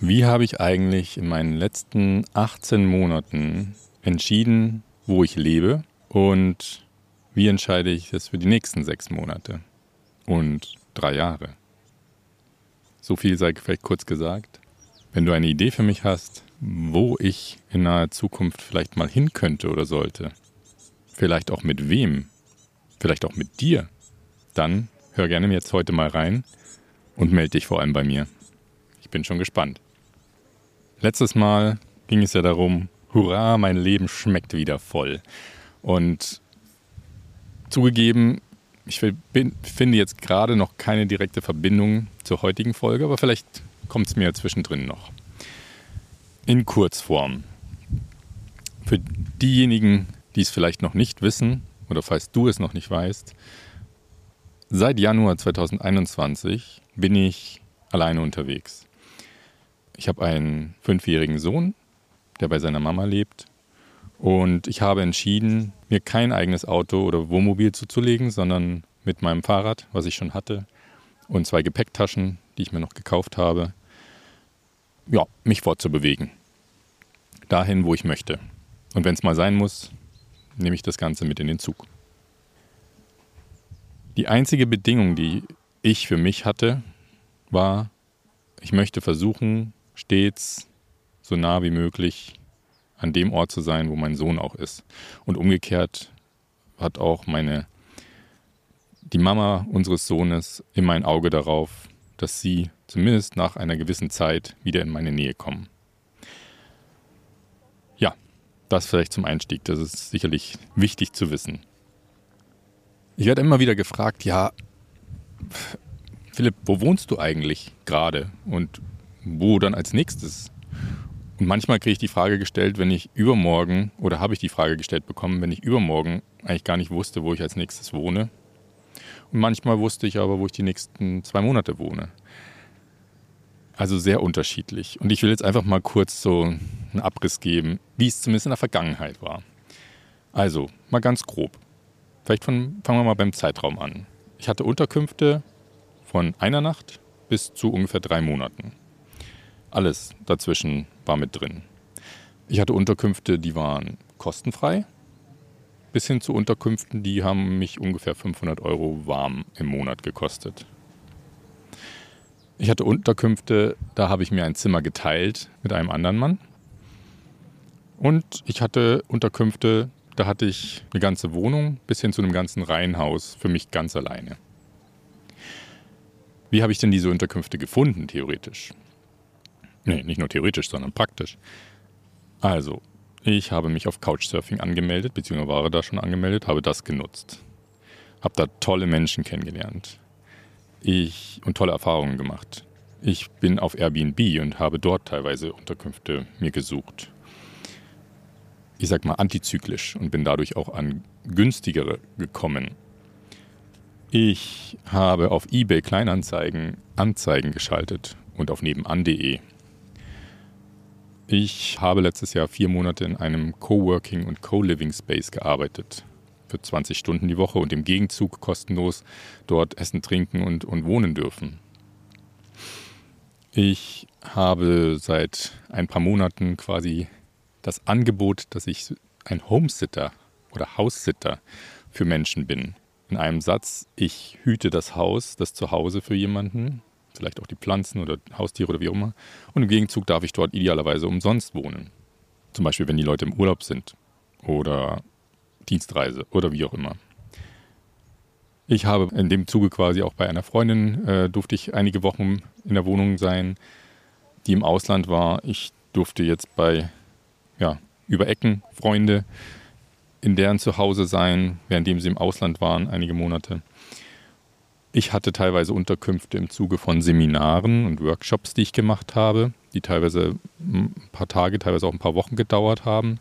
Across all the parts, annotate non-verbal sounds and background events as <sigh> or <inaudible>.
Wie habe ich eigentlich in meinen letzten 18 Monaten entschieden, wo ich lebe und wie entscheide ich es für die nächsten sechs Monate und drei Jahre? So viel sei vielleicht kurz gesagt. Wenn du eine Idee für mich hast, wo ich in naher Zukunft vielleicht mal hin könnte oder sollte, vielleicht auch mit wem, vielleicht auch mit dir, dann hör gerne jetzt heute mal rein und melde dich vor allem bei mir. Ich bin schon gespannt. Letztes Mal ging es ja darum, hurra, mein Leben schmeckt wieder voll. Und zugegeben, ich finde jetzt gerade noch keine direkte Verbindung zur heutigen Folge, aber vielleicht kommt es mir zwischendrin noch. In Kurzform. Für diejenigen, die es vielleicht noch nicht wissen, oder falls du es noch nicht weißt, seit Januar 2021 bin ich alleine unterwegs. Ich habe einen fünfjährigen Sohn, der bei seiner Mama lebt. Und ich habe entschieden, mir kein eigenes Auto oder Wohnmobil zuzulegen, sondern mit meinem Fahrrad, was ich schon hatte, und zwei Gepäcktaschen, die ich mir noch gekauft habe, ja, mich fortzubewegen. Dahin, wo ich möchte. Und wenn es mal sein muss, nehme ich das Ganze mit in den Zug. Die einzige Bedingung, die ich für mich hatte, war, ich möchte versuchen, stets so nah wie möglich an dem Ort zu sein, wo mein Sohn auch ist. Und umgekehrt hat auch meine die Mama unseres Sohnes immer ein Auge darauf, dass sie zumindest nach einer gewissen Zeit wieder in meine Nähe kommen. Ja, das vielleicht zum Einstieg. Das ist sicherlich wichtig zu wissen. Ich werde immer wieder gefragt, ja, Philipp, wo wohnst du eigentlich gerade? Und wo dann als nächstes? Und manchmal kriege ich die Frage gestellt, wenn ich übermorgen, oder habe ich die Frage gestellt bekommen, wenn ich übermorgen eigentlich gar nicht wusste, wo ich als nächstes wohne. Und manchmal wusste ich aber, wo ich die nächsten zwei Monate wohne. Also sehr unterschiedlich. Und ich will jetzt einfach mal kurz so einen Abriss geben, wie es zumindest in der Vergangenheit war. Also, mal ganz grob. Vielleicht von, fangen wir mal beim Zeitraum an. Ich hatte Unterkünfte von einer Nacht bis zu ungefähr drei Monaten. Alles dazwischen war mit drin. Ich hatte Unterkünfte, die waren kostenfrei, bis hin zu Unterkünften, die haben mich ungefähr 500 Euro warm im Monat gekostet. Ich hatte Unterkünfte, da habe ich mir ein Zimmer geteilt mit einem anderen Mann. Und ich hatte Unterkünfte, da hatte ich eine ganze Wohnung bis hin zu einem ganzen Reihenhaus für mich ganz alleine. Wie habe ich denn diese Unterkünfte gefunden, theoretisch? Nee, nicht nur theoretisch, sondern praktisch. Also, ich habe mich auf Couchsurfing angemeldet, beziehungsweise war da schon angemeldet, habe das genutzt. Habe da tolle Menschen kennengelernt. Ich und tolle Erfahrungen gemacht. Ich bin auf Airbnb und habe dort teilweise Unterkünfte mir gesucht. Ich sag mal antizyklisch und bin dadurch auch an günstigere gekommen. Ich habe auf eBay Kleinanzeigen Anzeigen geschaltet und auf nebenan.de ich habe letztes Jahr vier Monate in einem Coworking und Co-Living Space gearbeitet. Für 20 Stunden die Woche und im Gegenzug kostenlos dort essen, trinken und, und wohnen dürfen. Ich habe seit ein paar Monaten quasi das Angebot, dass ich ein Homesitter oder Haussitter für Menschen bin. In einem Satz, ich hüte das Haus, das Zuhause für jemanden, vielleicht auch die Pflanzen oder Haustiere oder wie auch immer. Und im Gegenzug darf ich dort idealerweise umsonst wohnen. Zum Beispiel, wenn die Leute im Urlaub sind oder Dienstreise oder wie auch immer. Ich habe in dem Zuge quasi auch bei einer Freundin, äh, durfte ich einige Wochen in der Wohnung sein, die im Ausland war. Ich durfte jetzt bei, ja, über Ecken Freunde in deren Zuhause sein, währenddem sie im Ausland waren, einige Monate. Ich hatte teilweise Unterkünfte im Zuge von Seminaren und Workshops, die ich gemacht habe, die teilweise ein paar Tage, teilweise auch ein paar Wochen gedauert haben.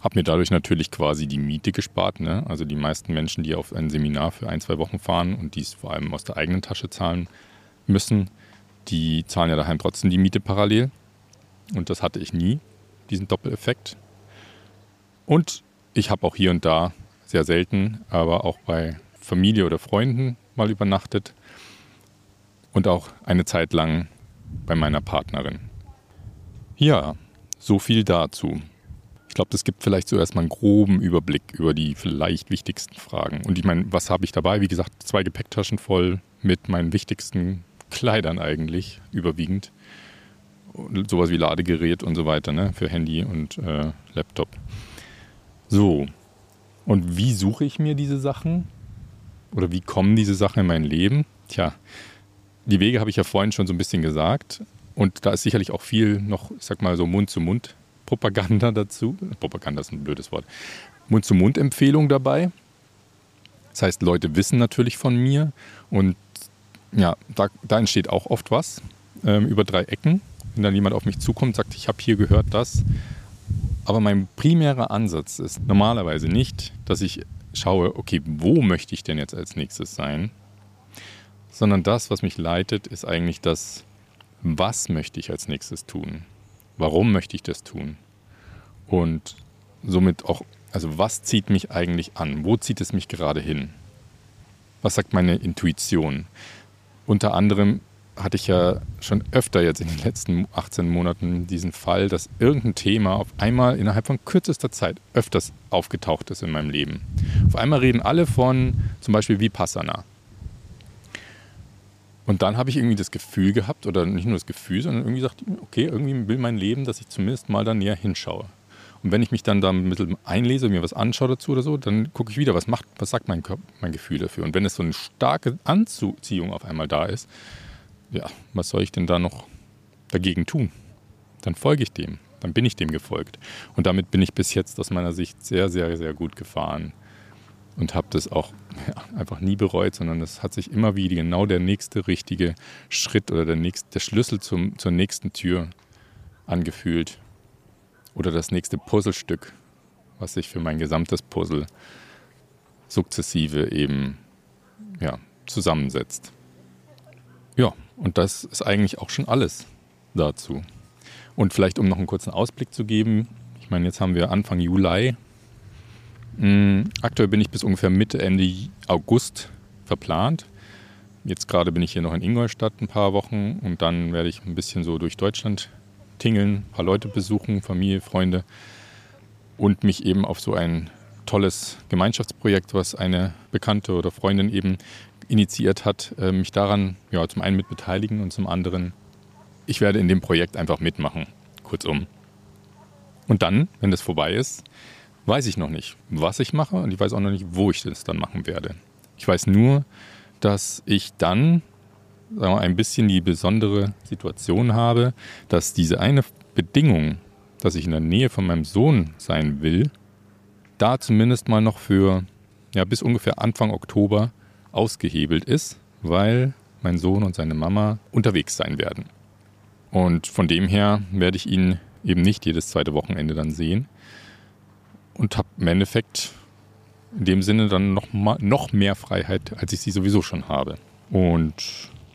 Habe mir dadurch natürlich quasi die Miete gespart. Ne? Also die meisten Menschen, die auf ein Seminar für ein, zwei Wochen fahren und dies vor allem aus der eigenen Tasche zahlen müssen, die zahlen ja daheim trotzdem die Miete parallel. Und das hatte ich nie, diesen Doppeleffekt. Und ich habe auch hier und da sehr selten, aber auch bei Familie oder Freunden mal übernachtet und auch eine Zeit lang bei meiner Partnerin. Ja, so viel dazu. Ich glaube, das gibt vielleicht so erstmal einen groben Überblick über die vielleicht wichtigsten Fragen. Und ich meine, was habe ich dabei? Wie gesagt, zwei Gepäcktaschen voll mit meinen wichtigsten Kleidern eigentlich, überwiegend. Und sowas wie Ladegerät und so weiter, ne? Für Handy und äh, Laptop. So. Und wie suche ich mir diese Sachen? Oder wie kommen diese Sachen in mein Leben? Tja, die Wege habe ich ja vorhin schon so ein bisschen gesagt. Und da ist sicherlich auch viel noch, ich sag mal so Mund-zu-Mund Propaganda <laughs> dazu. Propaganda ist ein blödes Wort. Mund-zu-Mund-Empfehlung dabei. Das heißt, Leute wissen natürlich von mir und ja, da, da entsteht auch oft was ähm, über drei Ecken. Wenn dann jemand auf mich zukommt sagt, ich habe hier gehört das. Aber mein primärer Ansatz ist normalerweise nicht, dass ich schaue, okay, wo möchte ich denn jetzt als nächstes sein, sondern das, was mich leitet, ist eigentlich das, was möchte ich als nächstes tun? Warum möchte ich das tun? Und somit auch, also was zieht mich eigentlich an? Wo zieht es mich gerade hin? Was sagt meine Intuition? Unter anderem hatte ich ja schon öfter jetzt in den letzten 18 Monaten diesen Fall, dass irgendein Thema auf einmal innerhalb von kürzester Zeit öfters aufgetaucht ist in meinem Leben. Auf einmal reden alle von zum Beispiel Vipassana. Und dann habe ich irgendwie das Gefühl gehabt, oder nicht nur das Gefühl, sondern irgendwie gesagt, okay, irgendwie will mein Leben, dass ich zumindest mal da näher hinschaue. Und wenn ich mich dann da ein bisschen einlese, mir was anschaue dazu oder so, dann gucke ich wieder, was macht, was sagt mein, mein Gefühl dafür. Und wenn es so eine starke Anziehung auf einmal da ist, ja, was soll ich denn da noch dagegen tun? Dann folge ich dem, dann bin ich dem gefolgt. Und damit bin ich bis jetzt aus meiner Sicht sehr, sehr, sehr gut gefahren und habe das auch <laughs> ja, einfach nie bereut, sondern es hat sich immer wie genau der nächste richtige Schritt oder der, nächste, der Schlüssel zum, zur nächsten Tür angefühlt. Oder das nächste Puzzlestück, was sich für mein gesamtes Puzzle sukzessive eben ja, zusammensetzt. Ja, und das ist eigentlich auch schon alles dazu. Und vielleicht, um noch einen kurzen Ausblick zu geben, ich meine, jetzt haben wir Anfang Juli Mm, aktuell bin ich bis ungefähr Mitte, Ende August verplant. Jetzt gerade bin ich hier noch in Ingolstadt ein paar Wochen und dann werde ich ein bisschen so durch Deutschland tingeln, ein paar Leute besuchen, Familie, Freunde und mich eben auf so ein tolles Gemeinschaftsprojekt, was eine Bekannte oder Freundin eben initiiert hat, äh, mich daran ja, zum einen mit beteiligen und zum anderen, ich werde in dem Projekt einfach mitmachen, kurzum. Und dann, wenn das vorbei ist, weiß ich noch nicht, was ich mache und ich weiß auch noch nicht, wo ich das dann machen werde. Ich weiß nur, dass ich dann wir, ein bisschen die besondere Situation habe, dass diese eine Bedingung, dass ich in der Nähe von meinem Sohn sein will, da zumindest mal noch für ja, bis ungefähr Anfang Oktober ausgehebelt ist, weil mein Sohn und seine Mama unterwegs sein werden. Und von dem her werde ich ihn eben nicht jedes zweite Wochenende dann sehen, und habe im Endeffekt in dem Sinne dann noch, mal, noch mehr Freiheit, als ich sie sowieso schon habe. Und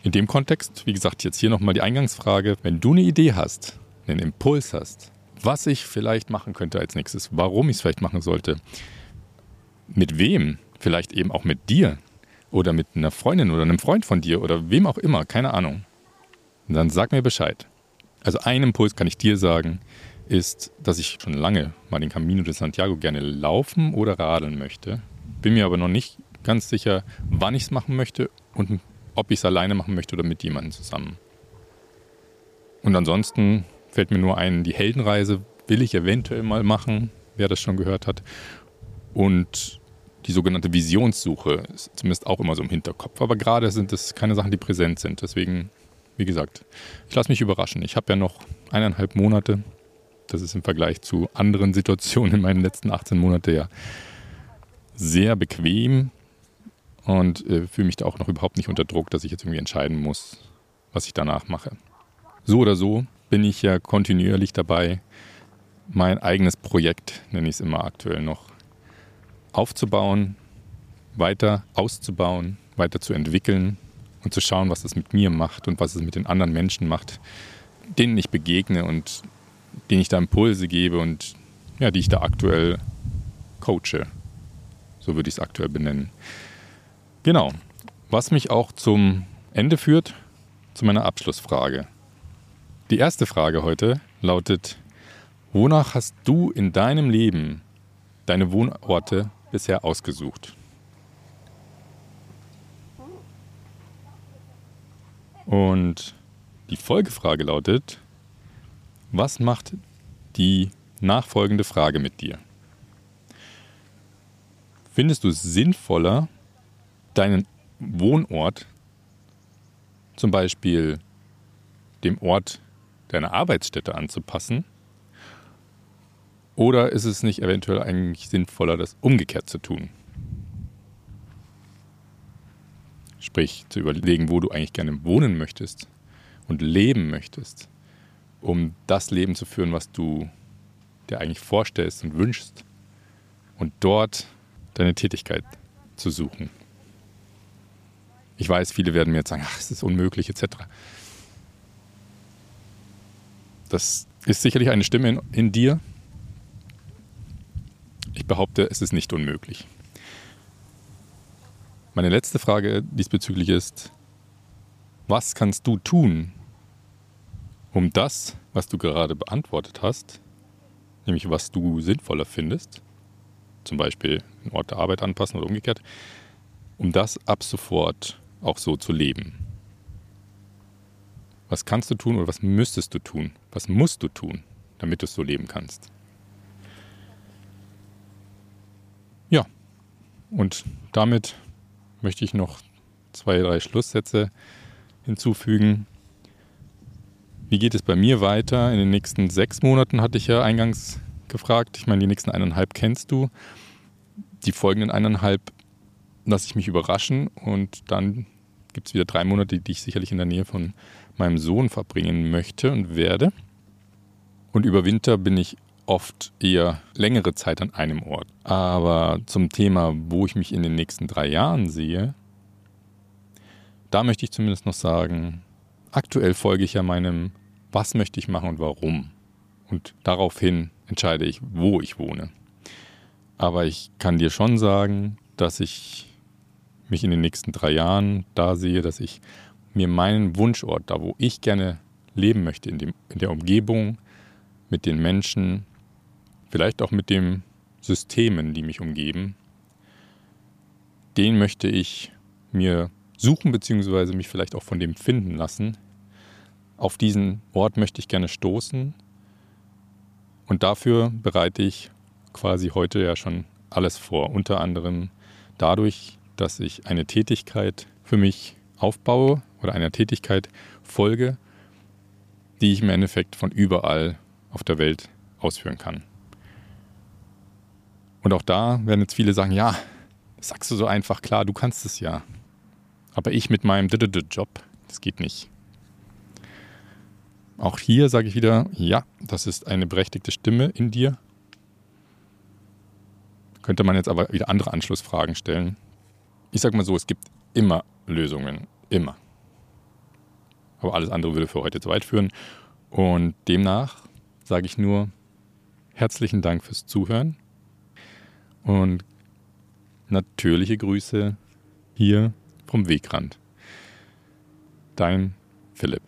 in dem Kontext, wie gesagt, jetzt hier nochmal die Eingangsfrage, wenn du eine Idee hast, einen Impuls hast, was ich vielleicht machen könnte als nächstes, warum ich es vielleicht machen sollte, mit wem, vielleicht eben auch mit dir oder mit einer Freundin oder einem Freund von dir oder wem auch immer, keine Ahnung, dann sag mir Bescheid. Also einen Impuls kann ich dir sagen, ist, dass ich schon lange mal den Camino de Santiago gerne laufen oder radeln möchte. Bin mir aber noch nicht ganz sicher, wann ich es machen möchte und ob ich es alleine machen möchte oder mit jemandem zusammen. Und ansonsten fällt mir nur ein, die Heldenreise will ich eventuell mal machen, wer das schon gehört hat. Und die sogenannte Visionssuche ist zumindest auch immer so im Hinterkopf. Aber gerade sind es keine Sachen, die präsent sind. Deswegen, wie gesagt, ich lasse mich überraschen. Ich habe ja noch eineinhalb Monate das ist im Vergleich zu anderen Situationen in meinen letzten 18 Monaten ja sehr bequem und äh, fühle mich da auch noch überhaupt nicht unter Druck, dass ich jetzt irgendwie entscheiden muss, was ich danach mache. So oder so bin ich ja kontinuierlich dabei, mein eigenes Projekt, nenne ich es immer aktuell noch, aufzubauen, weiter auszubauen, weiter zu entwickeln und zu schauen, was es mit mir macht und was es mit den anderen Menschen macht, denen ich begegne und denen ich da Impulse gebe und ja, die ich da aktuell coache. So würde ich es aktuell benennen. Genau. Was mich auch zum Ende führt, zu meiner Abschlussfrage. Die erste Frage heute lautet, wonach hast du in deinem Leben deine Wohnorte bisher ausgesucht? Und die Folgefrage lautet, was macht die nachfolgende Frage mit dir? Findest du es sinnvoller, deinen Wohnort, zum Beispiel dem Ort deiner Arbeitsstätte anzupassen? Oder ist es nicht eventuell eigentlich sinnvoller, das umgekehrt zu tun? Sprich, zu überlegen, wo du eigentlich gerne wohnen möchtest und leben möchtest, um das Leben zu führen, was du dir eigentlich vorstellst und wünschst. Und dort deine Tätigkeit zu suchen. Ich weiß, viele werden mir jetzt sagen, ach, es ist unmöglich etc. Das ist sicherlich eine Stimme in, in dir. Ich behaupte, es ist nicht unmöglich. Meine letzte Frage diesbezüglich ist, was kannst du tun, um das, was du gerade beantwortet hast, nämlich was du sinnvoller findest, zum Beispiel einen Ort der Arbeit anpassen oder umgekehrt, um das ab sofort auch so zu leben. Was kannst du tun oder was müsstest du tun? Was musst du tun, damit du es so leben kannst? Ja, und damit möchte ich noch zwei, drei Schlusssätze hinzufügen. Wie geht es bei mir weiter? In den nächsten sechs Monaten hatte ich ja eingangs gefragt. Ich meine, die nächsten eineinhalb kennst du. Die folgenden eineinhalb lasse ich mich überraschen und dann gibt es wieder drei Monate, die ich sicherlich in der Nähe von meinem Sohn verbringen möchte und werde. Und über Winter bin ich oft eher längere Zeit an einem Ort. Aber zum Thema, wo ich mich in den nächsten drei Jahren sehe, da möchte ich zumindest noch sagen, aktuell folge ich ja meinem, was möchte ich machen und warum. Und daraufhin entscheide ich, wo ich wohne. Aber ich kann dir schon sagen, dass ich mich in den nächsten drei Jahren da sehe, dass ich mir meinen Wunschort, da wo ich gerne leben möchte, in, dem, in der Umgebung, mit den Menschen, vielleicht auch mit den Systemen, die mich umgeben, den möchte ich mir suchen, beziehungsweise mich vielleicht auch von dem finden lassen. Auf diesen Ort möchte ich gerne stoßen. Und dafür bereite ich quasi heute ja schon alles vor. Unter anderem dadurch, dass ich eine Tätigkeit für mich aufbaue oder einer Tätigkeit folge, die ich im Endeffekt von überall auf der Welt ausführen kann. Und auch da werden jetzt viele sagen, ja, sagst du so einfach, klar, du kannst es ja. Aber ich mit meinem Job, das geht nicht. Auch hier sage ich wieder, ja, das ist eine berechtigte Stimme in dir. Könnte man jetzt aber wieder andere Anschlussfragen stellen. Ich sage mal so, es gibt immer Lösungen, immer. Aber alles andere würde für heute zu weit führen. Und demnach sage ich nur herzlichen Dank fürs Zuhören. Und natürliche Grüße hier vom Wegrand. Dein Philipp.